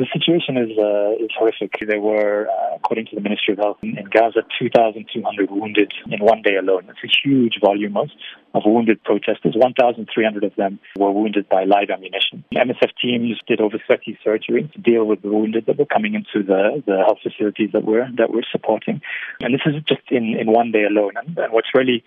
the situation is uh, is horrific. There were, uh, according to the Ministry of Health in, in Gaza, 2,200 wounded in one day alone. It's a huge volume of, of wounded protesters. 1,300 of them were wounded by live ammunition. MSF teams did over 30 surgeries to deal with the wounded that were coming into the, the health facilities that we're that we're supporting. And this is just in, in one day alone. And, and what's really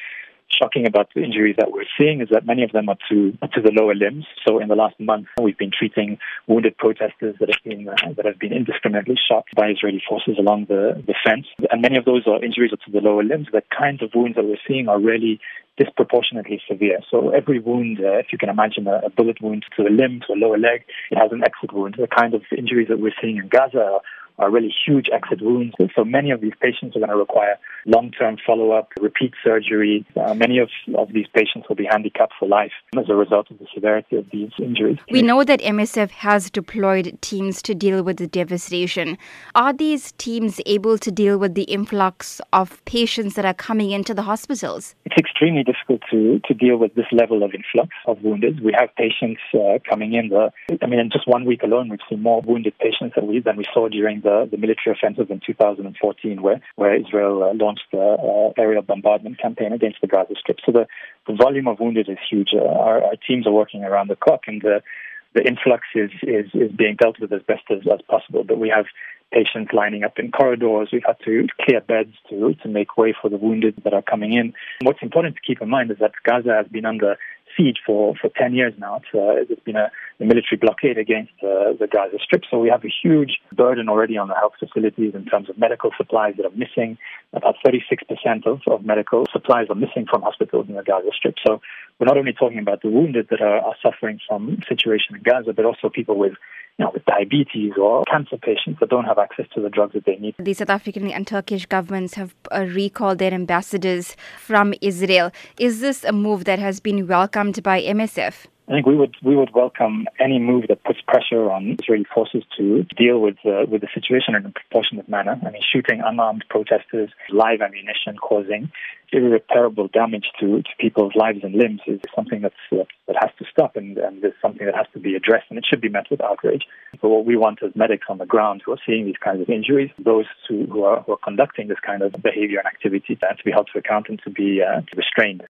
shocking about the injuries that we're seeing is that many of them are to to the lower limbs. So in the last month, we've been treating wounded protesters that have been uh, that have been indiscriminately shot by Israeli forces along the, the fence, and many of those are injuries to the lower limbs. The kinds of wounds that we're seeing are really disproportionately severe. So every wound, uh, if you can imagine a, a, bullet wound to a limb, to a lower leg, it has an exit wound. The kind of injuries that we're seeing in Gaza are, really huge exit wounds. So many of these patients are going to require long-term follow-up, repeat surgery. Uh, many of, of these patients will be handicapped for life as a result of the severity of these injuries. We know that MSF has deployed teams to deal with the devastation. Are these teams able to deal with the influx of patients that are coming into the hospitals? It's extremely difficult to, to deal with this level of influx of wounded. We have patients uh, coming in. The, I mean, in just one week alone, we've seen more wounded patients than we, than we saw during the, the military offensive in 2014, where, where Israel uh, launched the uh, aerial bombardment campaign against the Gaza Strip. So the, the volume of wounded is huge. Uh, our, our, teams are working around the clock, and the, the influx is, is, is being dealt with as best as, as possible. But we have patients lining up in corridors. We've had to clear beds to, to make way for the wounded that are coming in. What's important to keep in mind is that Gaza has been under siege for, for 10 years now. It's, uh, there's been a, a, military blockade against uh, the Gaza Strip. So we have a huge burden already on the health facilities in terms of medical supplies that are missing. About 36% of, of medical supplies are missing from hospitals in the Gaza Strip. So we're not only talking about the wounded that are, are suffering from situation in Gaza, but also people with you know, with diabetes or cancer patients that don't have access to the drugs that they need. The South African and Turkish governments have uh, recalled their ambassadors from Israel. Is this a move that has been welcomed by MSF? I think we would we would welcome any move that puts pressure on Israeli forces to deal with uh, with the situation in a proportionate manner. I mean, shooting unarmed protesters, live ammunition causing irreparable damage to, to people's lives and limbs is something that's, uh, that has to stop and, and is something that has to be addressed and it should be met with outrage. But what we want as medics on the ground who are seeing these kinds of injuries, those who, who, are, who are conducting this kind of behavior and activity, to be held to account and to be uh, restrained.